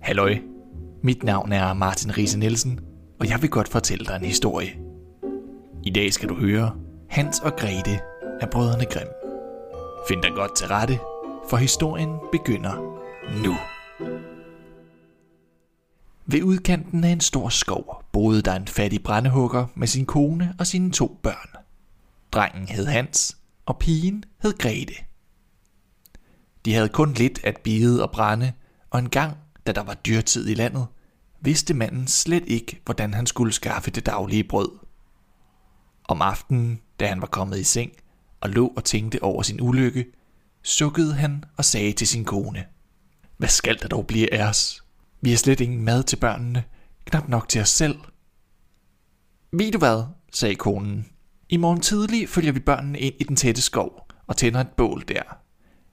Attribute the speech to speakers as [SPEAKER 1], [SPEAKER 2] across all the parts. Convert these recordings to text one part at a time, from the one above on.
[SPEAKER 1] Halløj, mit navn er Martin Riese Nielsen, og jeg vil godt fortælle dig en historie. I dag skal du høre Hans og Grete af Brødrene Grimm. Find dig godt til rette, for historien begynder nu. Ved udkanten af en stor skov boede der en fattig brændehugger med sin kone og sine to børn. Drengen hed Hans, og pigen hed Grete. De havde kun lidt at bide og brænde, og en gang, da der var dyrtid i landet, vidste manden slet ikke, hvordan han skulle skaffe det daglige brød. Om aftenen, da han var kommet i seng og lå og tænkte over sin ulykke, sukkede han og sagde til sin kone, Hvad skal der dog blive af os? Vi har slet ingen mad til børnene, knap nok til os selv. Ved du hvad, sagde konen. I morgen tidlig følger vi børnene ind i den tætte skov og tænder et bål der.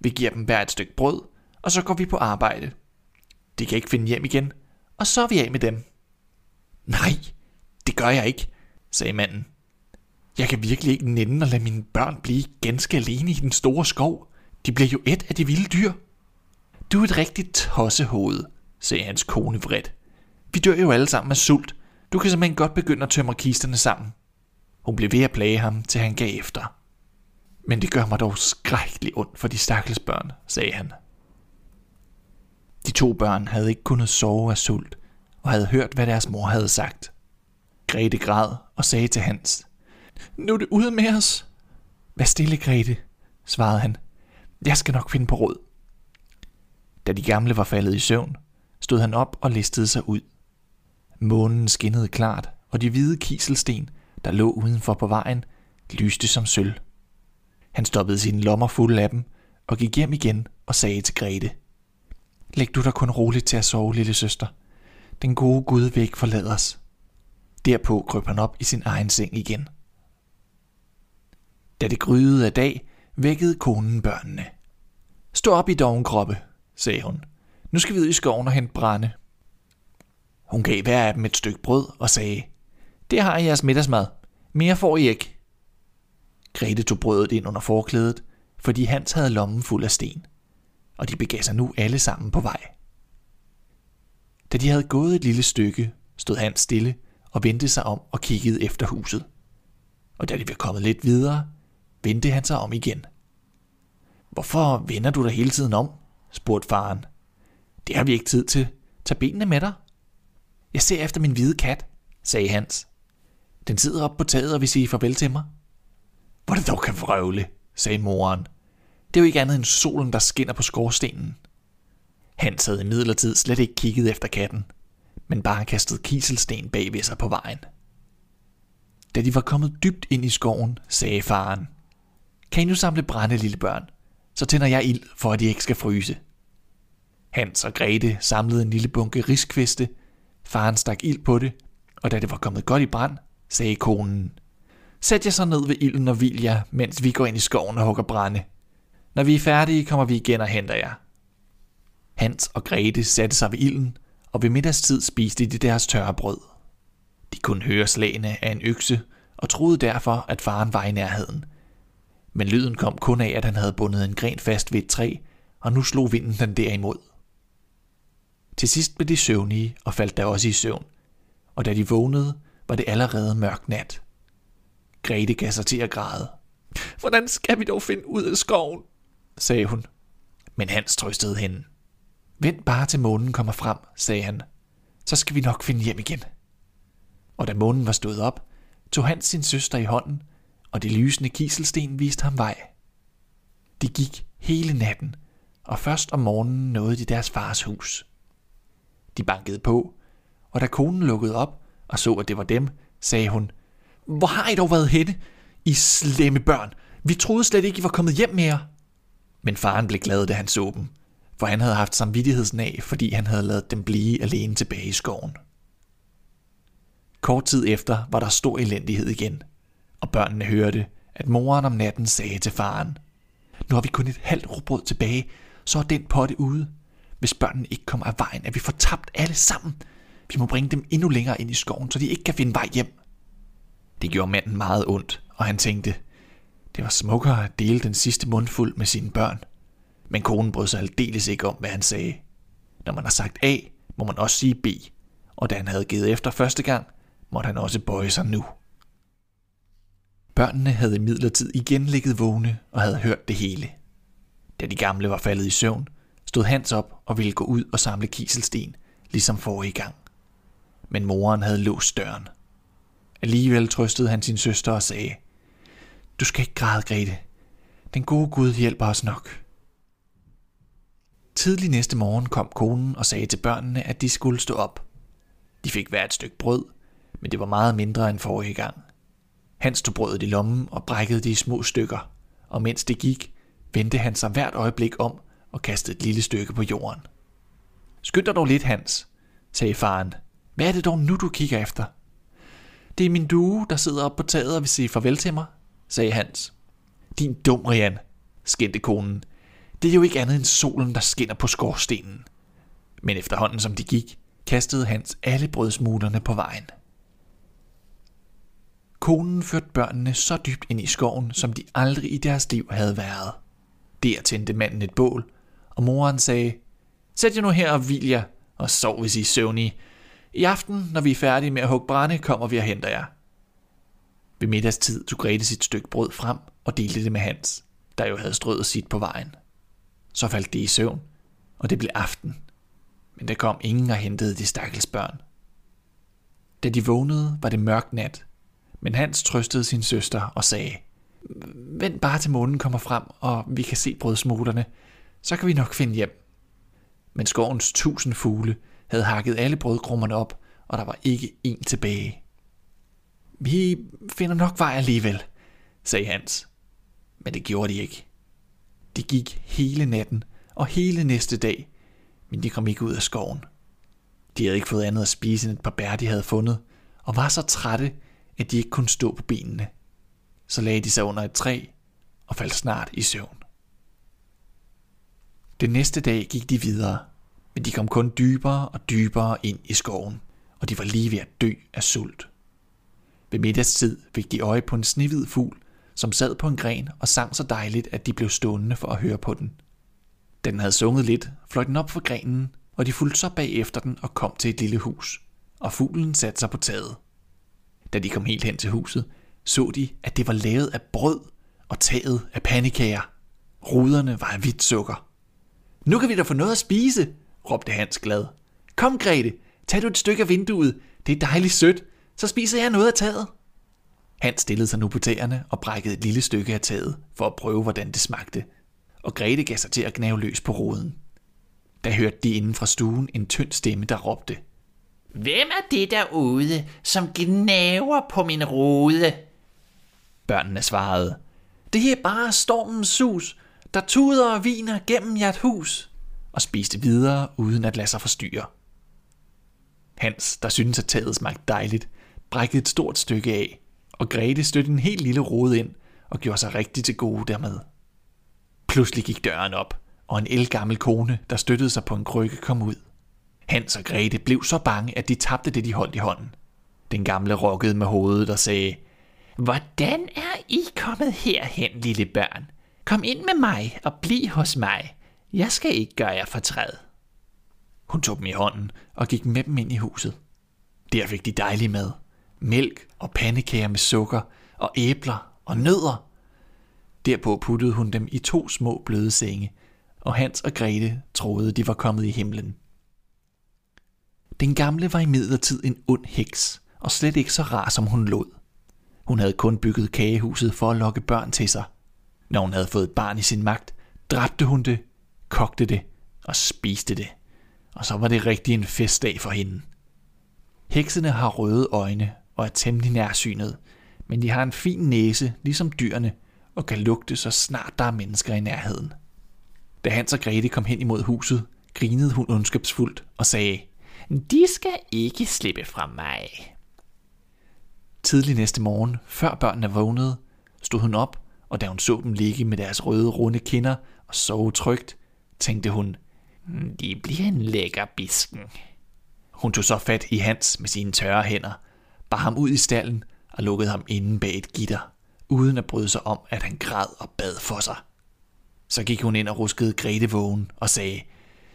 [SPEAKER 1] Vi giver dem hver et stykke brød, og så går vi på arbejde. De kan ikke finde hjem igen, og så er vi af med dem. Nej, det gør jeg ikke, sagde manden. Jeg kan virkelig ikke nænde at lade mine børn blive ganske alene i den store skov. De bliver jo et af de vilde dyr. Du er et rigtigt tossehoved, sagde hans kone vredt. Vi dør jo alle sammen af sult. Du kan simpelthen godt begynde at tømre kisterne sammen. Hun blev ved at plage ham, til han gav efter. Men det gør mig dog skrækkeligt ondt for de stakkels børn, sagde han. De to børn havde ikke kunnet sove af sult, og havde hørt, hvad deres mor havde sagt. Grete græd og sagde til Hans, Nu er det ude med os. Vær stille, Grete, svarede han. Jeg skal nok finde på råd. Da de gamle var faldet i søvn, stod han op og listede sig ud. Månen skinnede klart, og de hvide kiselsten, der lå udenfor på vejen, lyste som sølv. Han stoppede sine lommer fulde af dem og gik hjem igen og sagde til Grete. Læg du dig kun roligt til at sove, lille søster. Den gode Gud vil ikke forlade os. Derpå krøb han op i sin egen seng igen. Da det gryede af dag, vækkede konen børnene. Stå op i kroppe, sagde hun. Nu skal vi ud i skoven og hente brænde. Hun gav hver af dem et stykke brød og sagde, Det har I jeres middagsmad. Mere får I ikke. Grete tog brødet ind under forklædet, fordi Hans havde lommen fuld af sten, og de begav sig nu alle sammen på vej. Da de havde gået et lille stykke, stod Hans stille og vendte sig om og kiggede efter huset. Og da de var kommet lidt videre, vendte han sig om igen. Hvorfor vender du dig hele tiden om? spurgte faren. Det har vi ikke tid til. Tag benene med dig. Jeg ser efter min hvide kat, sagde Hans. Den sidder oppe på taget og vil sige farvel til mig. Hvor det dog kan vrøvle, sagde moren. Det er jo ikke andet end solen, der skinner på skorstenen. Hans havde imidlertid slet ikke kigget efter katten, men bare kastet kiselsten bag ved sig på vejen. Da de var kommet dybt ind i skoven, sagde faren, Kan I nu samle brænde, lille børn? Så tænder jeg ild, for at de ikke skal fryse. Hans og Grete samlede en lille bunke riskviste. Faren stak ild på det, og da det var kommet godt i brand, sagde konen, Sæt jer så ned ved ilden og hvil jer, mens vi går ind i skoven og hugger brænde. Når vi er færdige, kommer vi igen og henter jer. Hans og Grete satte sig ved ilden, og ved middagstid spiste de deres tørre brød. De kunne høre slagene af en økse, og troede derfor, at faren var i nærheden. Men lyden kom kun af, at han havde bundet en gren fast ved et træ, og nu slog vinden den derimod. Til sidst blev de søvnige og faldt da også i søvn, og da de vågnede, var det allerede mørk nat. Grete gav sig til at græde. Hvordan skal vi dog finde ud af skoven? Sagde hun. Men Hans trøstede hende. Vent bare til månen kommer frem, sagde han. Så skal vi nok finde hjem igen. Og da månen var stået op, tog Hans sin søster i hånden, og det lysende kiselsten viste ham vej. De gik hele natten, og først om morgenen nåede de deres fars hus. De bankede på, og da konen lukkede op og så, at det var dem, sagde hun, Hvor har I dog været henne? I slemme børn. Vi troede slet ikke, I var kommet hjem mere. Men faren blev glad, da han så dem, for han havde haft samvittighedsnag, fordi han havde lavet dem blive alene tilbage i skoven. Kort tid efter var der stor elendighed igen, og børnene hørte, at moren om natten sagde til faren, Nu har vi kun et halvt råbrød tilbage, så er den potte ude. Hvis børnene ikke kommer af vejen, er vi fortabt alle sammen. Vi må bringe dem endnu længere ind i skoven, så de ikke kan finde vej hjem. Det gjorde manden meget ondt, og han tænkte, det var smukkere at dele den sidste mundfuld med sine børn. Men konen brød sig aldeles ikke om, hvad han sagde. Når man har sagt A, må man også sige B, og da han havde givet efter første gang, måtte han også bøje sig nu. Børnene havde imidlertid igen ligget vågne og havde hørt det hele. Da de gamle var faldet i søvn, stod Hans op og ville gå ud og samle kiselsten, ligesom forrige gang. Men moren havde låst døren. Alligevel trøstede han sin søster og sagde, du skal ikke græde, Grete. Den gode Gud hjælper os nok. Tidlig næste morgen kom konen og sagde til børnene, at de skulle stå op. De fik hver et stykke brød, men det var meget mindre end forrige gang. Hans tog brødet i lommen og brækkede det i små stykker, og mens det gik, vendte han sig hvert øjeblik om og kastede et lille stykke på jorden. Skynd dig dog lidt, Hans, sagde faren. Hvad er det dog nu, du kigger efter? Det er min due, der sidder oppe på taget og vil sige farvel til mig, sagde Hans. Din dum, Rian, skændte konen. Det er jo ikke andet end solen, der skinner på skorstenen. Men efterhånden som de gik, kastede Hans alle brødsmulerne på vejen. Konen førte børnene så dybt ind i skoven, som de aldrig i deres liv havde været. Der tændte manden et bål, og moren sagde, Sæt jer nu her og hvil jer, og sov hvis I er søvnige. I aften, når vi er færdige med at hugge brænde, kommer vi og henter jer. Ved middagstid tog Grete sit stykke brød frem og delte det med Hans, der jo havde strøget sit på vejen. Så faldt de i søvn, og det blev aften. Men der kom ingen og hentede de stakkels børn. Da de vågnede, var det mørk nat, men Hans trøstede sin søster og sagde, Vent bare til månen kommer frem, og vi kan se brødsmulerne. Så kan vi nok finde hjem. Men skovens tusind fugle havde hakket alle brødkrummerne op, og der var ikke en tilbage. Vi finder nok vej alligevel, sagde Hans. Men det gjorde de ikke. De gik hele natten og hele næste dag, men de kom ikke ud af skoven. De havde ikke fået andet at spise end et par bær, de havde fundet, og var så trætte, at de ikke kunne stå på benene. Så lagde de sig under et træ og faldt snart i søvn. Den næste dag gik de videre, men de kom kun dybere og dybere ind i skoven, og de var lige ved at dø af sult. Ved middagstid fik de øje på en snehvid fugl, som sad på en gren og sang så dejligt, at de blev stående for at høre på den. Den havde sunget lidt, fløj den op fra grenen, og de fulgte så bagefter den og kom til et lille hus, og fuglen satte sig på taget. Da de kom helt hen til huset, så de, at det var lavet af brød og taget af pandekager. Ruderne var af hvidt sukker. Nu kan vi da få noget at spise, råbte Hans glad. Kom, Grete, tag du et stykke af vinduet. Det er dejligt sødt. Så spiser jeg noget af taget. Hans stillede sig nu på tæerne og brækkede et lille stykke af taget for at prøve, hvordan det smagte. Og Grete gav sig til at gnave løs på roden. Da hørte de inden fra stuen en tynd stemme, der råbte.
[SPEAKER 2] Hvem er det derude, som gnaver på min rode?
[SPEAKER 1] Børnene svarede. Det er bare stormens sus, der tuder og viner gennem jeres hus, og spiste videre uden at lade sig forstyrre. Hans, der syntes, at taget smagte dejligt, brækkede et stort stykke af, og Grete stødte en helt lille rode ind og gjorde sig rigtig til gode dermed. Pludselig gik døren op, og en elgammel kone, der støttede sig på en krykke, kom ud. Hans og Grete blev så bange, at de tabte det, de holdt i hånden. Den gamle rokkede med hovedet og sagde,
[SPEAKER 2] Hvordan er I kommet herhen, lille børn? Kom ind med mig og bliv hos mig. Jeg skal ikke gøre jer fortræd.
[SPEAKER 1] Hun tog dem i hånden og gik med dem ind i huset. Der fik de dejlig mad. Mælk og pandekager med sukker og æbler og nødder. Derpå puttede hun dem i to små bløde senge, og Hans og Grete troede, de var kommet i himlen. Den gamle var i midlertid en ond heks, og slet ikke så rar, som hun lod. Hun havde kun bygget kagehuset for at lokke børn til sig. Når hun havde fået et barn i sin magt, dræbte hun det, kogte det og spiste det. Og så var det rigtig en festdag for hende. Heksene har røde øjne og er temmelig nærsynet, men de har en fin næse, ligesom dyrene, og kan lugte så snart der er mennesker i nærheden. Da Hans og Grete kom hen imod huset, grinede hun ondskabsfuldt og sagde,
[SPEAKER 2] De skal ikke slippe fra mig.
[SPEAKER 1] Tidlig næste morgen, før børnene vågnede, stod hun op, og da hun så dem ligge med deres røde, runde kinder og sove trygt, tænkte hun,
[SPEAKER 2] de bliver en lækker bisken.
[SPEAKER 1] Hun tog så fat i Hans med sine tørre hænder, bar ham ud i stallen og lukkede ham inde bag et gitter, uden at bryde sig om, at han græd og bad for sig. Så gik hun ind og ruskede Grete vågen og sagde,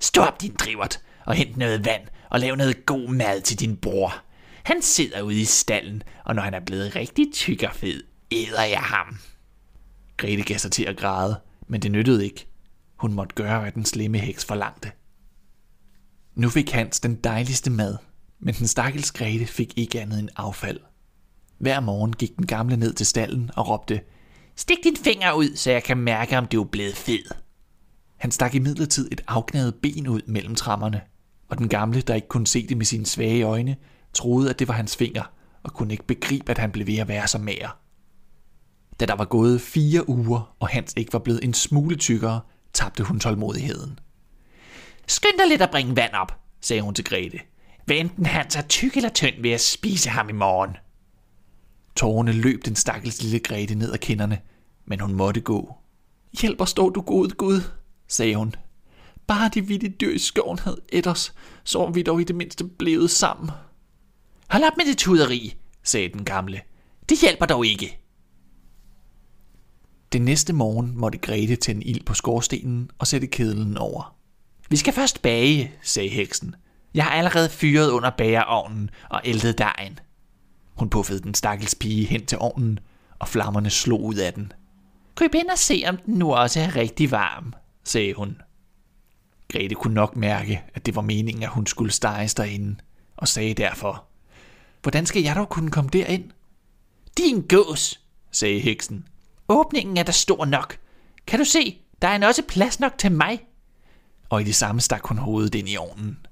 [SPEAKER 2] Stå op, din drivert, og hent noget vand og lav noget god mad til din bror. Han sidder ude i stallen, og når han er blevet rigtig tyk og fed, æder jeg ham.
[SPEAKER 1] Grete gav sig til at græde, men det nyttede ikke. Hun måtte gøre, hvad den slemme heks forlangte. Nu fik Hans den dejligste mad, men den stakkels Grete fik ikke andet end affald. Hver morgen gik den gamle ned til stallen og råbte,
[SPEAKER 2] Stik din finger ud, så jeg kan mærke, om du er blevet fed.
[SPEAKER 1] Han stak imidlertid et afknadet ben ud mellem trammerne, og den gamle, der ikke kunne se det med sine svage øjne, troede, at det var hans finger, og kunne ikke begribe, at han blev ved at være så mager. Da der var gået fire uger, og Hans ikke var blevet en smule tykkere, tabte hun tålmodigheden.
[SPEAKER 2] Skynd dig lidt at bringe vand op, sagde hun til Grete. Hvad enten Hans er tyk eller tynd, vil jeg spise ham i morgen.
[SPEAKER 1] Tårerne løb den stakkels lille Grete ned ad kinderne, men hun måtte gå. Hjælp os dog, du gode Gud, sagde hun. Bare de vilde dyr i skoven havde et os, så var vi dog i det mindste blevet sammen.
[SPEAKER 2] Hold op med det tuderi, sagde den gamle. Det hjælper dog ikke.
[SPEAKER 1] Den næste morgen måtte Grete tænde ild på skorstenen og sætte kedlen over.
[SPEAKER 2] Vi skal først bage, sagde heksen. Jeg har allerede fyret under bagerovnen og æltet dejen.
[SPEAKER 1] Hun puffede den stakkels pige hen til ovnen, og flammerne slog ud af den.
[SPEAKER 2] Kryb ind og se, om den nu også er rigtig varm, sagde hun.
[SPEAKER 1] Grete kunne nok mærke, at det var meningen, at hun skulle steges derinde, og sagde derfor, Hvordan skal jeg dog kunne komme derind?
[SPEAKER 2] Din gås,
[SPEAKER 1] sagde heksen.
[SPEAKER 2] Åbningen er der stor nok. Kan du se, der er en også plads nok til mig.
[SPEAKER 1] Og i det samme stak hun hovedet ind i ovnen.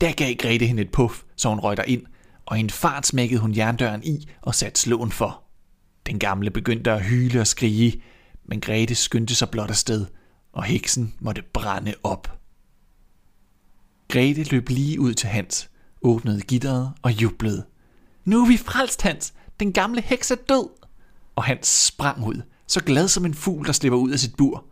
[SPEAKER 1] Der gav Grete hende et puff, så hun røg ind, og i en fart smækkede hun jerndøren i og satte slåen for. Den gamle begyndte at hyle og skrige, men Grete skyndte sig blot afsted, og heksen måtte brænde op. Grete løb lige ud til Hans, åbnede gitteret og jublede. Nu er vi frelst, Hans! Den gamle heks er død! Og Hans sprang ud, så glad som en fugl, der slipper ud af sit bur.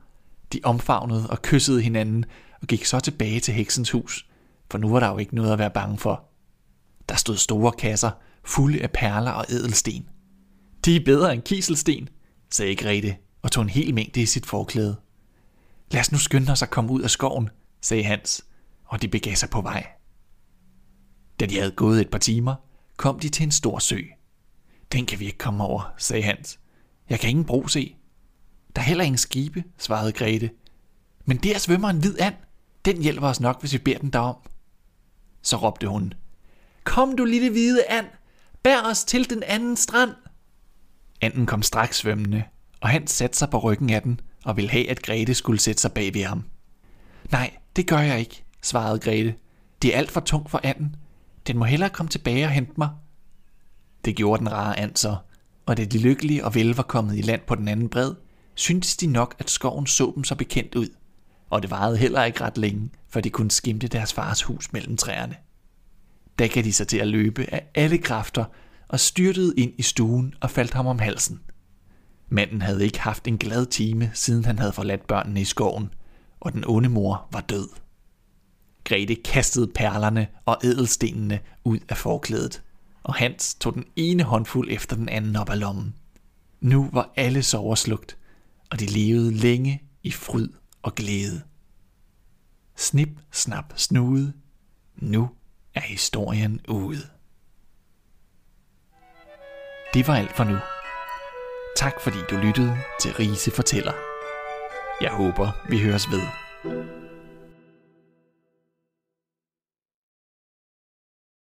[SPEAKER 1] De omfavnede og kyssede hinanden og gik så tilbage til heksens hus, for nu var der jo ikke noget at være bange for. Der stod store kasser, fulde af perler og ædelsten. De er bedre end kiselsten, sagde Grete og tog en hel mængde i sit forklæde. Lad os nu skynde os at komme ud af skoven, sagde Hans, og de begav sig på vej. Da de havde gået et par timer, kom de til en stor sø. Den kan vi ikke komme over, sagde Hans. Jeg kan ingen bro se. Der er heller ingen skibe, svarede Grete. Men der svømmer en hvid and. Den hjælper os nok, hvis vi beder den derom. Så råbte hun. Kom du lille hvide and, bær os til den anden strand. Anden kom straks svømmende, og han satte sig på ryggen af den og ville have, at Grete skulle sætte sig bag ved ham. Nej, det gør jeg ikke, svarede Grete. Det er alt for tungt for anden. Den må hellere komme tilbage og hente mig. Det gjorde den rare and så, og da de lykkelige og vel var kommet i land på den anden bred, syntes de nok, at skoven så dem så bekendt ud. Og det varede heller ikke ret længe, for de kunne skimte deres fars hus mellem træerne. Da gav de sig til at løbe af alle kræfter og styrtede ind i stuen og faldt ham om halsen. Manden havde ikke haft en glad time, siden han havde forladt børnene i skoven, og den onde mor var død. Grete kastede perlerne og ædelstenene ud af forklædet, og Hans tog den ene håndfuld efter den anden op af lommen. Nu var alle sover slugt, og de levede længe i fryd og glæde. Snip, snap, snude. Nu er historien ude. Det var alt for nu. Tak fordi du lyttede til Rise Fortæller. Jeg håber, vi høres ved.